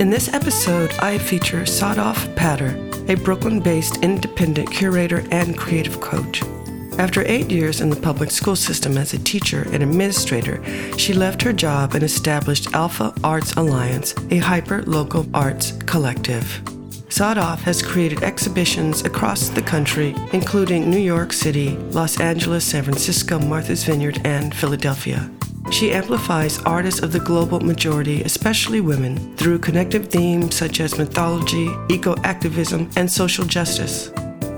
In this episode, I feature Sadaf Padder, a Brooklyn based independent curator and creative coach. After eight years in the public school system as a teacher and administrator, she left her job and established Alpha Arts Alliance, a hyper local arts collective. Sadaf has created exhibitions across the country, including New York City, Los Angeles, San Francisco, Martha's Vineyard, and Philadelphia. She amplifies artists of the global majority, especially women, through connective themes such as mythology, eco activism, and social justice.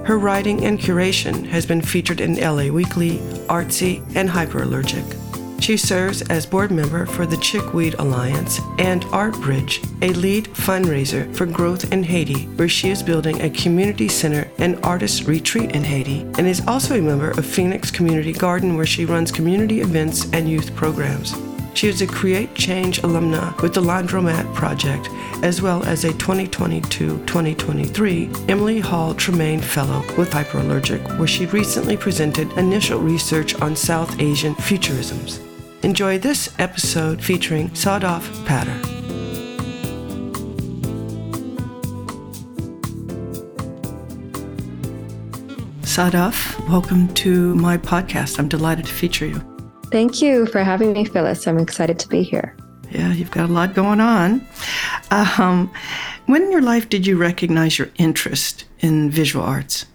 Her writing and curation has been featured in LA Weekly, Artsy, and Hyperallergic. She serves as board member for the Chickweed Alliance and Art Bridge, a lead fundraiser for Grown in Haiti, where she is building a community center and artist retreat in Haiti, and is also a member of Phoenix Community Garden, where she runs community events and youth programs. She is a Create Change alumna with the Laundromat Project, as well as a 2022 2023 Emily Hall Tremaine Fellow with Hyperallergic, where she recently presented initial research on South Asian futurisms. Enjoy this episode featuring Sadaf Padder. Sadaf, welcome to my podcast. I'm delighted to feature you. Thank you for having me, Phyllis. I'm excited to be here. Yeah, you've got a lot going on. Um, when in your life did you recognize your interest in visual arts?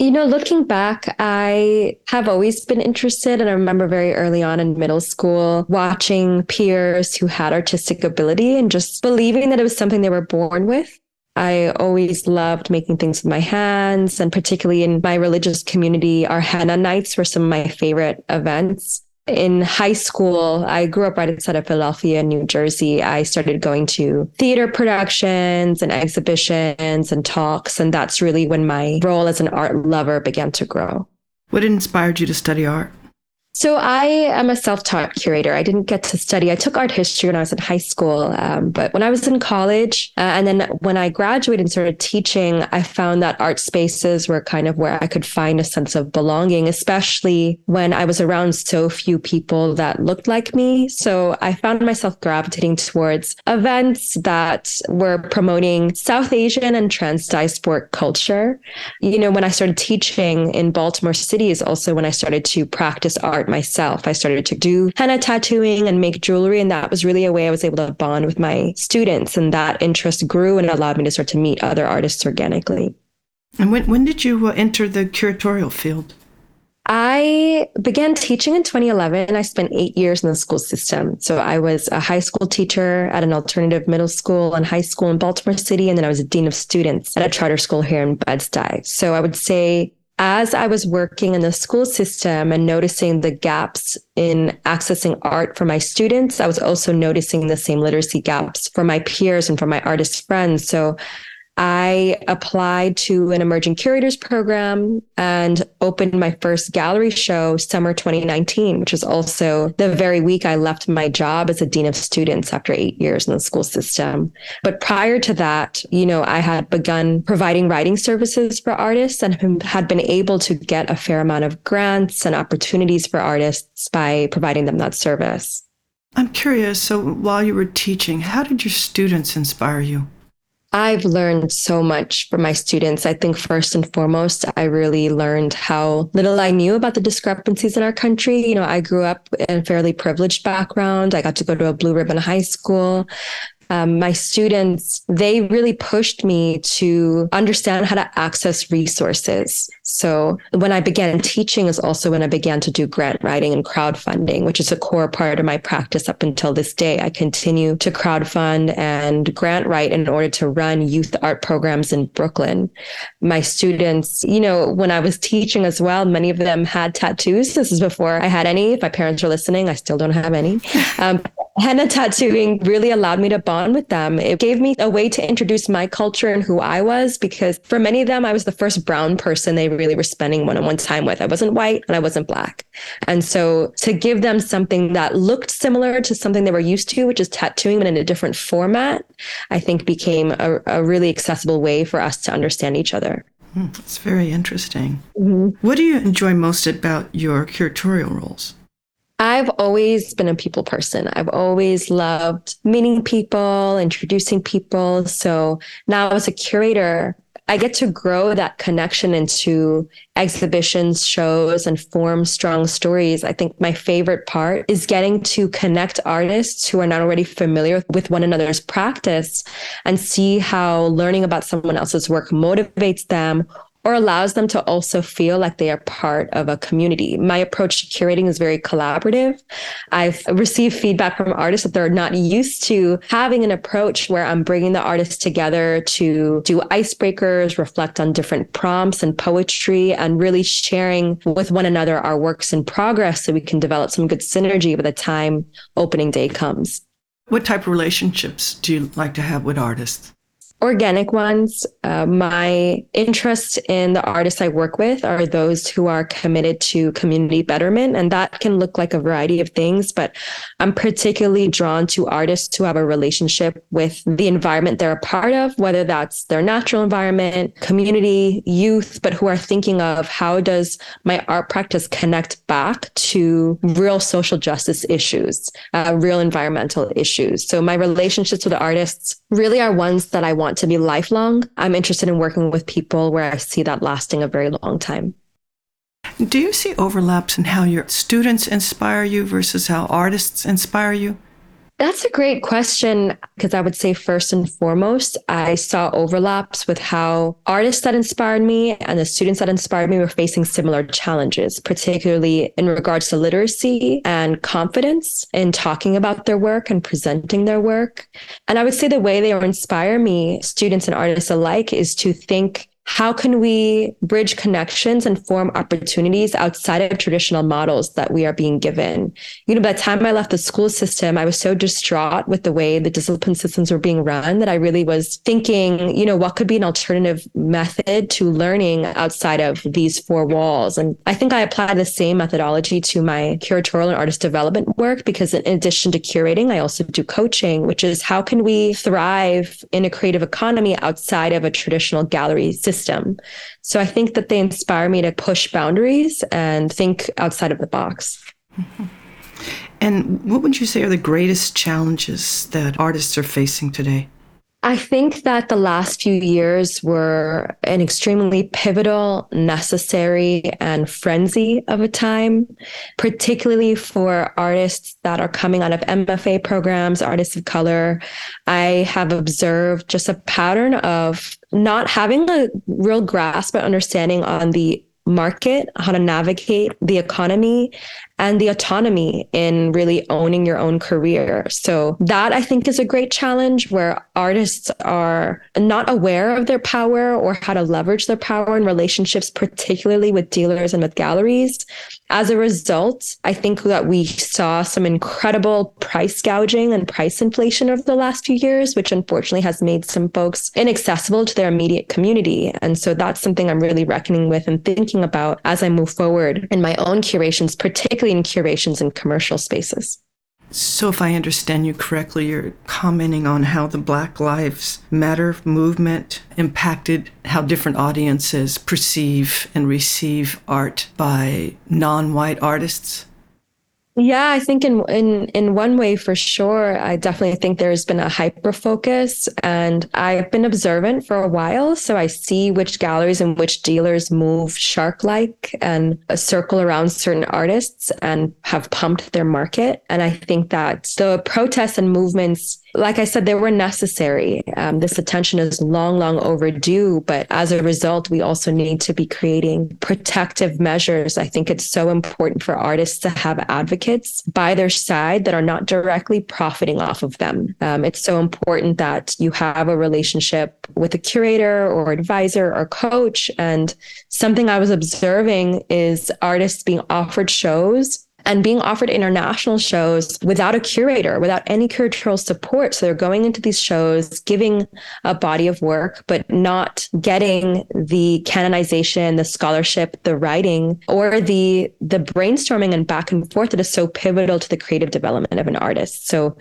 You know, looking back, I have always been interested. And I remember very early on in middle school watching peers who had artistic ability and just believing that it was something they were born with. I always loved making things with my hands, and particularly in my religious community, our henna nights were some of my favorite events. In high school, I grew up right outside of Philadelphia, New Jersey. I started going to theater productions and exhibitions and talks. And that's really when my role as an art lover began to grow. What inspired you to study art? So I am a self-taught curator. I didn't get to study. I took art history when I was in high school, um, but when I was in college, uh, and then when I graduated and started teaching, I found that art spaces were kind of where I could find a sense of belonging, especially when I was around so few people that looked like me. So I found myself gravitating towards events that were promoting South Asian and trans diasporic culture. You know, when I started teaching in Baltimore City is also when I started to practice art art myself. I started to do henna tattooing and make jewelry. And that was really a way I was able to bond with my students. And that interest grew and allowed me to start to meet other artists organically. And when, when did you uh, enter the curatorial field? I began teaching in 2011. and I spent eight years in the school system. So I was a high school teacher at an alternative middle school and high school in Baltimore City. And then I was a dean of students at a charter school here in Bed-Stuy. So I would say as I was working in the school system and noticing the gaps in accessing art for my students, I was also noticing the same literacy gaps for my peers and for my artist friends. So I applied to an emerging curators program and opened my first gallery show summer 2019, which was also the very week I left my job as a dean of students after eight years in the school system. But prior to that, you know, I had begun providing writing services for artists and had been able to get a fair amount of grants and opportunities for artists by providing them that service. I'm curious. So while you were teaching, how did your students inspire you? I've learned so much from my students. I think first and foremost, I really learned how little I knew about the discrepancies in our country. You know, I grew up in a fairly privileged background. I got to go to a blue ribbon high school. Um, my students, they really pushed me to understand how to access resources. So when I began teaching is also when I began to do grant writing and crowdfunding, which is a core part of my practice up until this day. I continue to crowdfund and grant write in order to run youth art programs in Brooklyn. My students, you know, when I was teaching as well, many of them had tattoos. This is before I had any. If my parents are listening, I still don't have any. Um, henna tattooing really allowed me to bond with them. It gave me a way to introduce my culture and who I was because for many of them, I was the first brown person they really were spending one on one time with. I wasn't white and I wasn't black. And so to give them something that looked similar to something they were used to, which is tattooing, but in a different format, I think became a, a really accessible way for us to understand each other. It's hmm, very interesting. Mm-hmm. What do you enjoy most about your curatorial roles? I've always been a people person. I've always loved meeting people, introducing people. So now as a curator, I get to grow that connection into exhibitions, shows, and form strong stories. I think my favorite part is getting to connect artists who are not already familiar with one another's practice and see how learning about someone else's work motivates them or allows them to also feel like they are part of a community. My approach to curating is very collaborative. I've received feedback from artists that they're not used to having an approach where I'm bringing the artists together to do icebreakers, reflect on different prompts and poetry, and really sharing with one another our works in progress so we can develop some good synergy by the time opening day comes. What type of relationships do you like to have with artists? Organic ones. Uh, my interest in the artists I work with are those who are committed to community betterment. And that can look like a variety of things, but I'm particularly drawn to artists who have a relationship with the environment they're a part of, whether that's their natural environment, community, youth, but who are thinking of how does my art practice connect back to real social justice issues, uh, real environmental issues. So my relationships with artists really are ones that I want to be lifelong. I'm interested in working with people where I see that lasting a very long time. Do you see overlaps in how your students inspire you versus how artists inspire you? That's a great question because I would say first and foremost, I saw overlaps with how artists that inspired me and the students that inspired me were facing similar challenges, particularly in regards to literacy and confidence in talking about their work and presenting their work. And I would say the way they inspire me, students and artists alike, is to think how can we bridge connections and form opportunities outside of traditional models that we are being given? You know, by the time I left the school system, I was so distraught with the way the discipline systems were being run that I really was thinking, you know, what could be an alternative method to learning outside of these four walls? And I think I applied the same methodology to my curatorial and artist development work because in addition to curating, I also do coaching, which is how can we thrive in a creative economy outside of a traditional gallery system? System. So I think that they inspire me to push boundaries and think outside of the box. And what would you say are the greatest challenges that artists are facing today? I think that the last few years were an extremely pivotal, necessary, and frenzy of a time, particularly for artists that are coming out of MFA programs, artists of color. I have observed just a pattern of not having a real grasp or understanding on the market, how to navigate the economy, and the autonomy in really owning your own career. So that I think is a great challenge where artists are not aware of their power or how to leverage their power in relationships, particularly with dealers and with galleries. As a result, I think that we saw some incredible price gouging and price inflation over the last few years, which unfortunately has made some folks inaccessible to their immediate community. And so that's something I'm really reckoning with and thinking about as I move forward in my own curations, particularly in curations in commercial spaces. So, if I understand you correctly, you're commenting on how the Black Lives Matter movement impacted how different audiences perceive and receive art by non white artists? Yeah, I think in in in one way for sure. I definitely think there's been a hyper focus and I've been observant for a while. So I see which galleries and which dealers move shark like and uh, circle around certain artists and have pumped their market. And I think that the protests and movements like I said, they were necessary. Um, this attention is long, long overdue. But as a result, we also need to be creating protective measures. I think it's so important for artists to have advocates by their side that are not directly profiting off of them. Um, it's so important that you have a relationship with a curator or advisor or coach. And something I was observing is artists being offered shows and being offered international shows without a curator, without any curatorial support. So they're going into these shows, giving a body of work, but not getting the canonization, the scholarship, the writing, or the the brainstorming and back and forth that is so pivotal to the creative development of an artist. So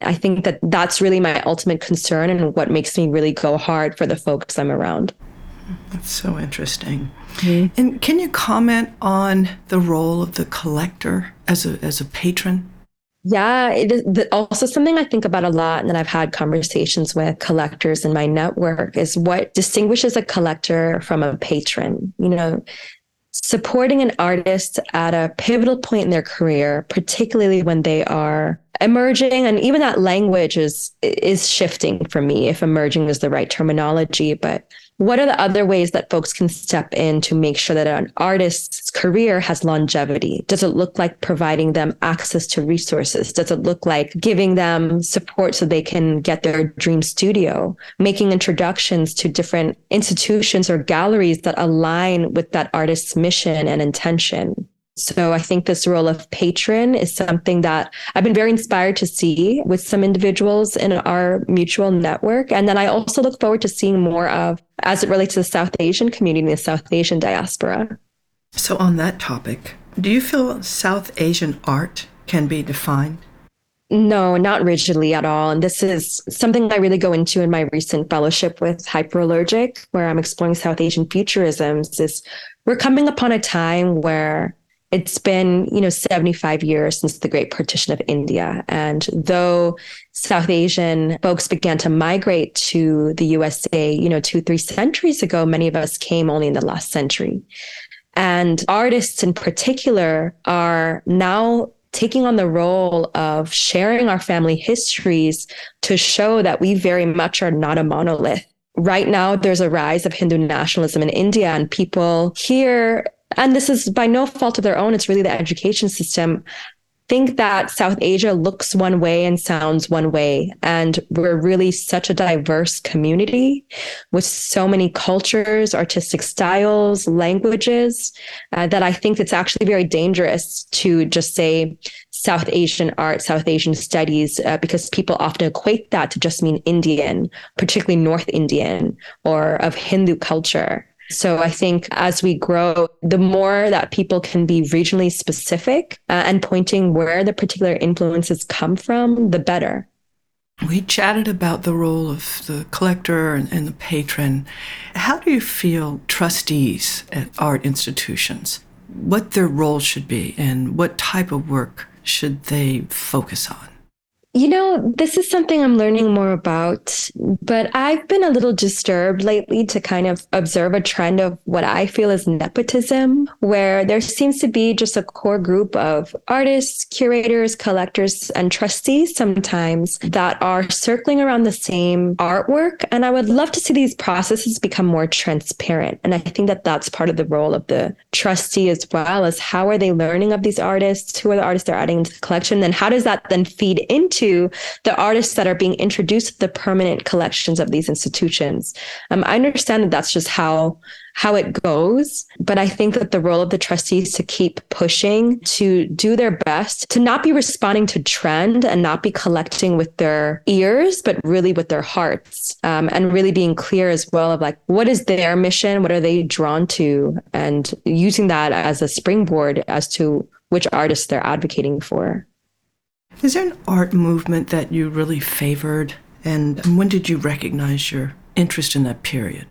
I think that that's really my ultimate concern and what makes me really go hard for the folks I'm around. That's so interesting. Mm-hmm. And can you comment on the role of the collector as a as a patron? Yeah, it is also something I think about a lot, and that I've had conversations with collectors in my network is what distinguishes a collector from a patron. You know, supporting an artist at a pivotal point in their career, particularly when they are emerging, and even that language is is shifting for me, if emerging is the right terminology, but what are the other ways that folks can step in to make sure that an artist's career has longevity? Does it look like providing them access to resources? Does it look like giving them support so they can get their dream studio? Making introductions to different institutions or galleries that align with that artist's mission and intention? So I think this role of patron is something that I've been very inspired to see with some individuals in our mutual network. And then I also look forward to seeing more of as it relates to the South Asian community, and the South Asian diaspora. So on that topic, do you feel South Asian art can be defined? No, not rigidly at all. And this is something I really go into in my recent fellowship with Hyperallergic, where I'm exploring South Asian futurisms. Is we're coming upon a time where it's been, you know, 75 years since the Great Partition of India. And though South Asian folks began to migrate to the USA, you know, two, three centuries ago, many of us came only in the last century. And artists in particular are now taking on the role of sharing our family histories to show that we very much are not a monolith. Right now, there's a rise of Hindu nationalism in India, and people here and this is by no fault of their own, it's really the education system, think that South Asia looks one way and sounds one way. And we're really such a diverse community with so many cultures, artistic styles, languages, uh, that I think it's actually very dangerous to just say South Asian art, South Asian studies, uh, because people often equate that to just mean Indian, particularly North Indian or of Hindu culture. So I think as we grow, the more that people can be regionally specific uh, and pointing where the particular influences come from, the better. We chatted about the role of the collector and, and the patron. How do you feel trustees at art institutions, what their role should be, and what type of work should they focus on? You know, this is something I'm learning more about, but I've been a little disturbed lately to kind of observe a trend of what I feel is nepotism, where there seems to be just a core group of artists, curators, collectors, and trustees sometimes that are circling around the same artwork. And I would love to see these processes become more transparent. And I think that that's part of the role of the trustee as well as how are they learning of these artists? Who are the artists they're adding into the collection? And how does that then feed into to the artists that are being introduced to the permanent collections of these institutions. Um, I understand that that's just how how it goes. But I think that the role of the trustees to keep pushing, to do their best, to not be responding to trend and not be collecting with their ears, but really with their hearts. Um, and really being clear as well of like, what is their mission? What are they drawn to? And using that as a springboard as to which artists they're advocating for. Is there an art movement that you really favored? And when did you recognize your interest in that period?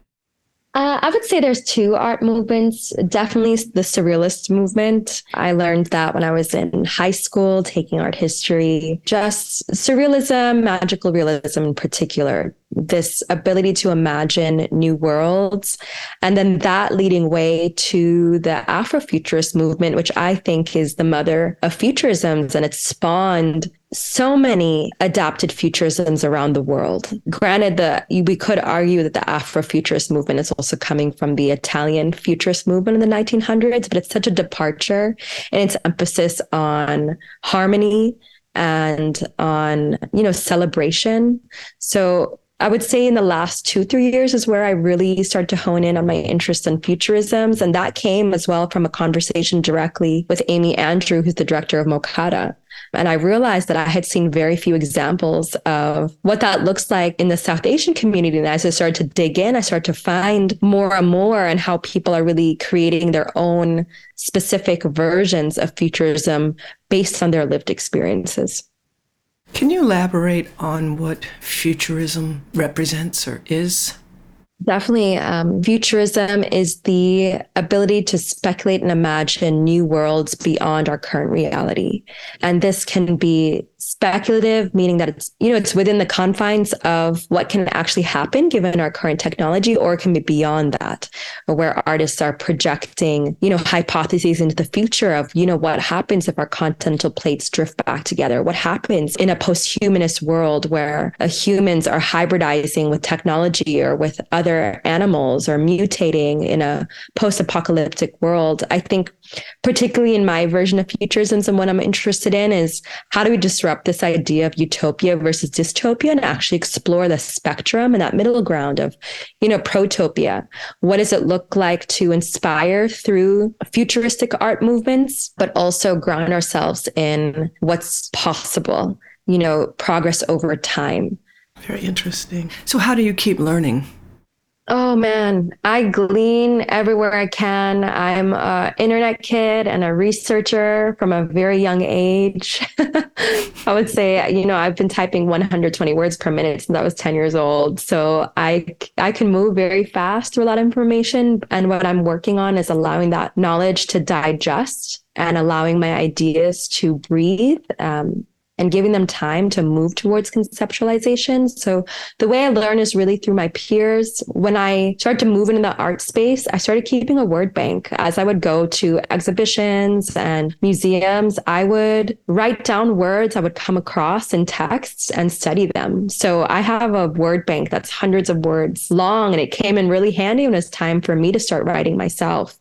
Uh, I would say there's two art movements. Definitely the surrealist movement. I learned that when I was in high school, taking art history. Just surrealism, magical realism in particular, this ability to imagine new worlds. And then that leading way to the Afrofuturist movement, which I think is the mother of futurisms. And it spawned so many adapted futurisms around the world. Granted, the we could argue that the Afrofuturist movement is also coming from the Italian futurist movement in the 1900s, but it's such a departure in its emphasis on harmony and on you know celebration. So I would say in the last two, three years is where I really started to hone in on my interest in futurisms. And that came as well from a conversation directly with Amy Andrieux, who's the director of MOCADA. And I realized that I had seen very few examples of what that looks like in the South Asian community. And as I started to dig in, I started to find more and more and how people are really creating their own specific versions of futurism based on their lived experiences. Can you elaborate on what futurism represents or is? Definitely. Um, futurism is the ability to speculate and imagine new worlds beyond our current reality. And this can be speculative, meaning that it's, you know, it's within the confines of what can actually happen given our current technology, or it can be beyond that, or where artists are projecting, you know, hypotheses into the future of, you know, what happens if our continental plates drift back together? What happens in a post-humanist world where uh, humans are hybridizing with technology or with other animals or mutating in a post-apocalyptic world? I think particularly in my version of futurism and what I'm interested in is how do we disrupt this idea of utopia versus dystopia and actually explore the spectrum and that middle ground of, you know, protopia. What does it look like to inspire through futuristic art movements, but also ground ourselves in what's possible, you know, progress over time. Very interesting. So how do you keep learning? Oh man, I glean everywhere I can. I'm an internet kid and a researcher from a very young age. I would say, you know, I've been typing 120 words per minute since I was 10 years old. So I I can move very fast through a lot of information. And what I'm working on is allowing that knowledge to digest and allowing my ideas to breathe. Um, and giving them time to move towards conceptualization. So the way I learn is really through my peers. When I started to move into the art space, I started keeping a word bank. As I would go to exhibitions and museums, I would write down words I would come across in texts and study them. So I have a word bank that's hundreds of words long and it came in really handy when it's time for me to start writing myself.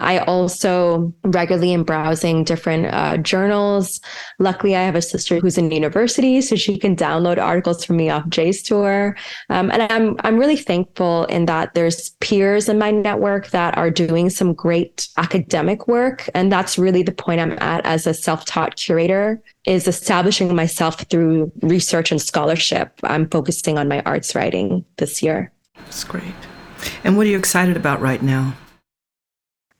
I also regularly am browsing different uh, journals. Luckily, I have a sister who's in university, so she can download articles from me off JSTOR. Um, and I'm I'm really thankful in that there's peers in my network that are doing some great academic work, and that's really the point I'm at as a self-taught curator is establishing myself through research and scholarship. I'm focusing on my arts writing this year. That's great. And what are you excited about right now?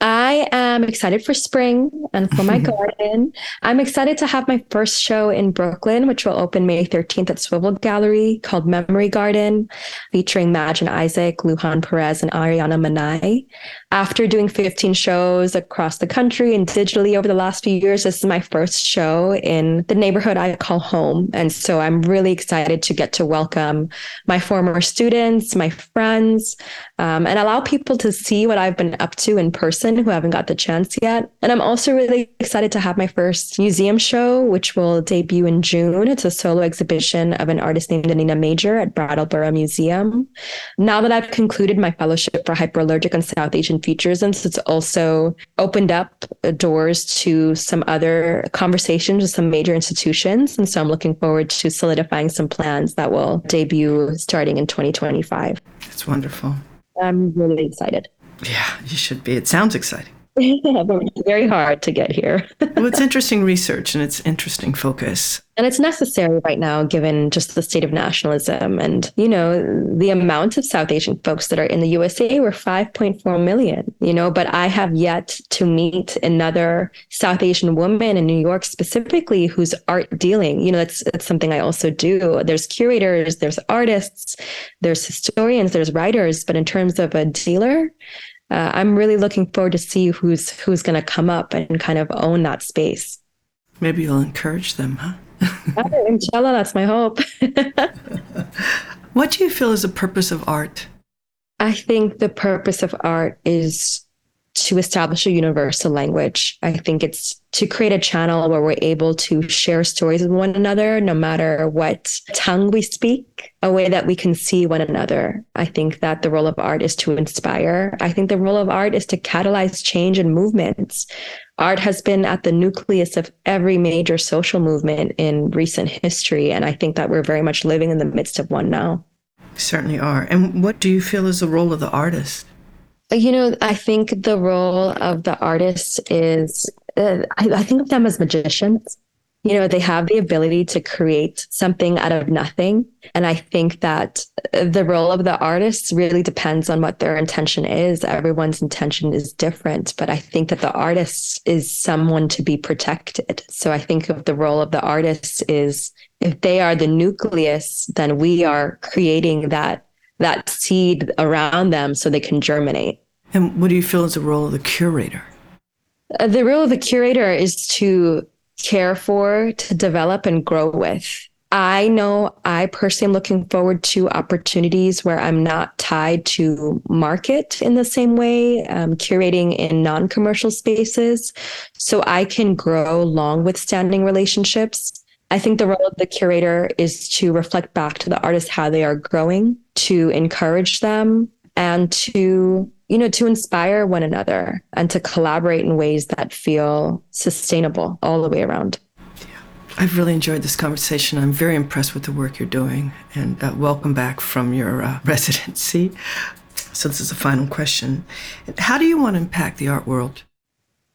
I am excited for spring and for my mm-hmm. garden. I'm excited to have my first show in Brooklyn, which will open May 13th at Swivel Gallery called Memory Garden, featuring Madge and Isaac, Lujan Perez, and Ariana Manai. After doing 15 shows across the country and digitally over the last few years, this is my first show in the neighborhood I call home. And so I'm really excited to get to welcome my former students, my friends, um, and allow people to see what I've been up to in person who haven't got the chance yet. And I'm also really excited to have my first museum show, which will debut in June. It's a solo exhibition of an artist named Anina Major at Brattleboro Museum. Now that I've concluded my fellowship for hyperallergic and South Asian futurism, it's also opened up doors to some other conversations with some major institutions. And so I'm looking forward to solidifying some plans that will debut starting in 2025. That's wonderful. I'm really excited. Yeah, you should be. It sounds exciting. very hard to get here. well, it's interesting research and it's interesting focus. And it's necessary right now, given just the state of nationalism. And, you know, the amount of South Asian folks that are in the USA were 5.4 million, you know, but I have yet to meet another South Asian woman in New York specifically who's art dealing. You know, that's, that's something I also do. There's curators, there's artists, there's historians, there's writers. But in terms of a dealer, uh, I'm really looking forward to see who's who's going to come up and kind of own that space. Maybe you'll encourage them, huh? Inshallah, that's my hope. What do you feel is the purpose of art? I think the purpose of art is to establish a universal language. I think it's to create a channel where we're able to share stories with one another, no matter what tongue we speak, a way that we can see one another. I think that the role of art is to inspire. I think the role of art is to catalyze change and movements. Art has been at the nucleus of every major social movement in recent history. And I think that we're very much living in the midst of one now. Certainly are. And what do you feel is the role of the artist? You know, I think the role of the artist is, uh, I, I think of them as magicians. You know, they have the ability to create something out of nothing. And I think that the role of the artist really depends on what their intention is. Everyone's intention is different, but I think that the artist is someone to be protected. So I think of the role of the artist is if they are the nucleus, then we are creating that that seed around them so they can germinate. And what do you feel is the role of the curator? Uh, the role of the curator is to care for, to develop, and grow with. I know I personally am looking forward to opportunities where I'm not tied to market in the same way, um, curating in non commercial spaces, so I can grow long withstanding relationships. I think the role of the curator is to reflect back to the artist how they are growing, to encourage them, and to you know to inspire one another and to collaborate in ways that feel sustainable all the way around. Yeah. I've really enjoyed this conversation. I'm very impressed with the work you're doing, and uh, welcome back from your uh, residency. So this is a final question: How do you want to impact the art world?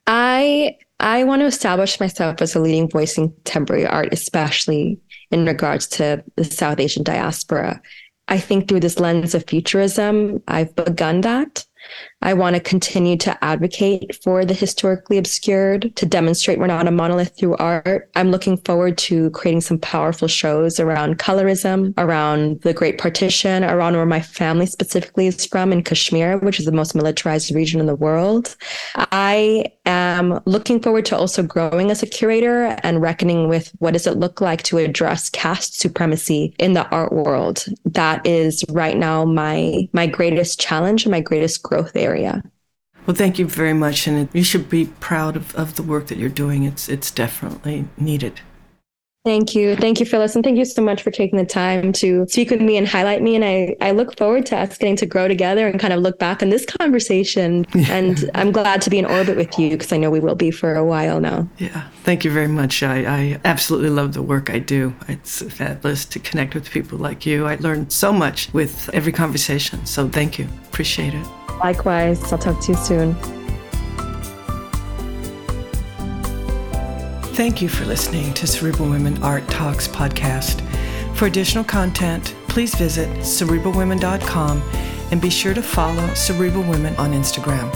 I I want to establish myself as a leading voice in contemporary art, especially in regards to the South Asian diaspora. I think through this lens of futurism, I've begun that. I want to continue to advocate for the historically obscured, to demonstrate we're not a monolith through art. I'm looking forward to creating some powerful shows around colorism, around the Great Partition, around where my family specifically is from in Kashmir, which is the most militarized region in the world. I am looking forward to also growing as a curator and reckoning with what does it look like to address caste supremacy in the art world. That is right now my my greatest challenge and my greatest growth area area. Well, thank you very much, and you should be proud of, of the work that you're doing. It's it's definitely needed. Thank you. Thank you, Phyllis. And thank you so much for taking the time to speak with me and highlight me. And I, I look forward to us getting to grow together and kind of look back on this conversation. and I'm glad to be in orbit with you because I know we will be for a while now. Yeah. Thank you very much. I, I absolutely love the work I do. It's fabulous to connect with people like you. I learn so much with every conversation. So thank you. Appreciate it. Likewise. I'll talk to you soon. Thank you for listening to Cerebral Women Art Talks podcast. For additional content, please visit cerebralwomen.com and be sure to follow Cerebral Women on Instagram.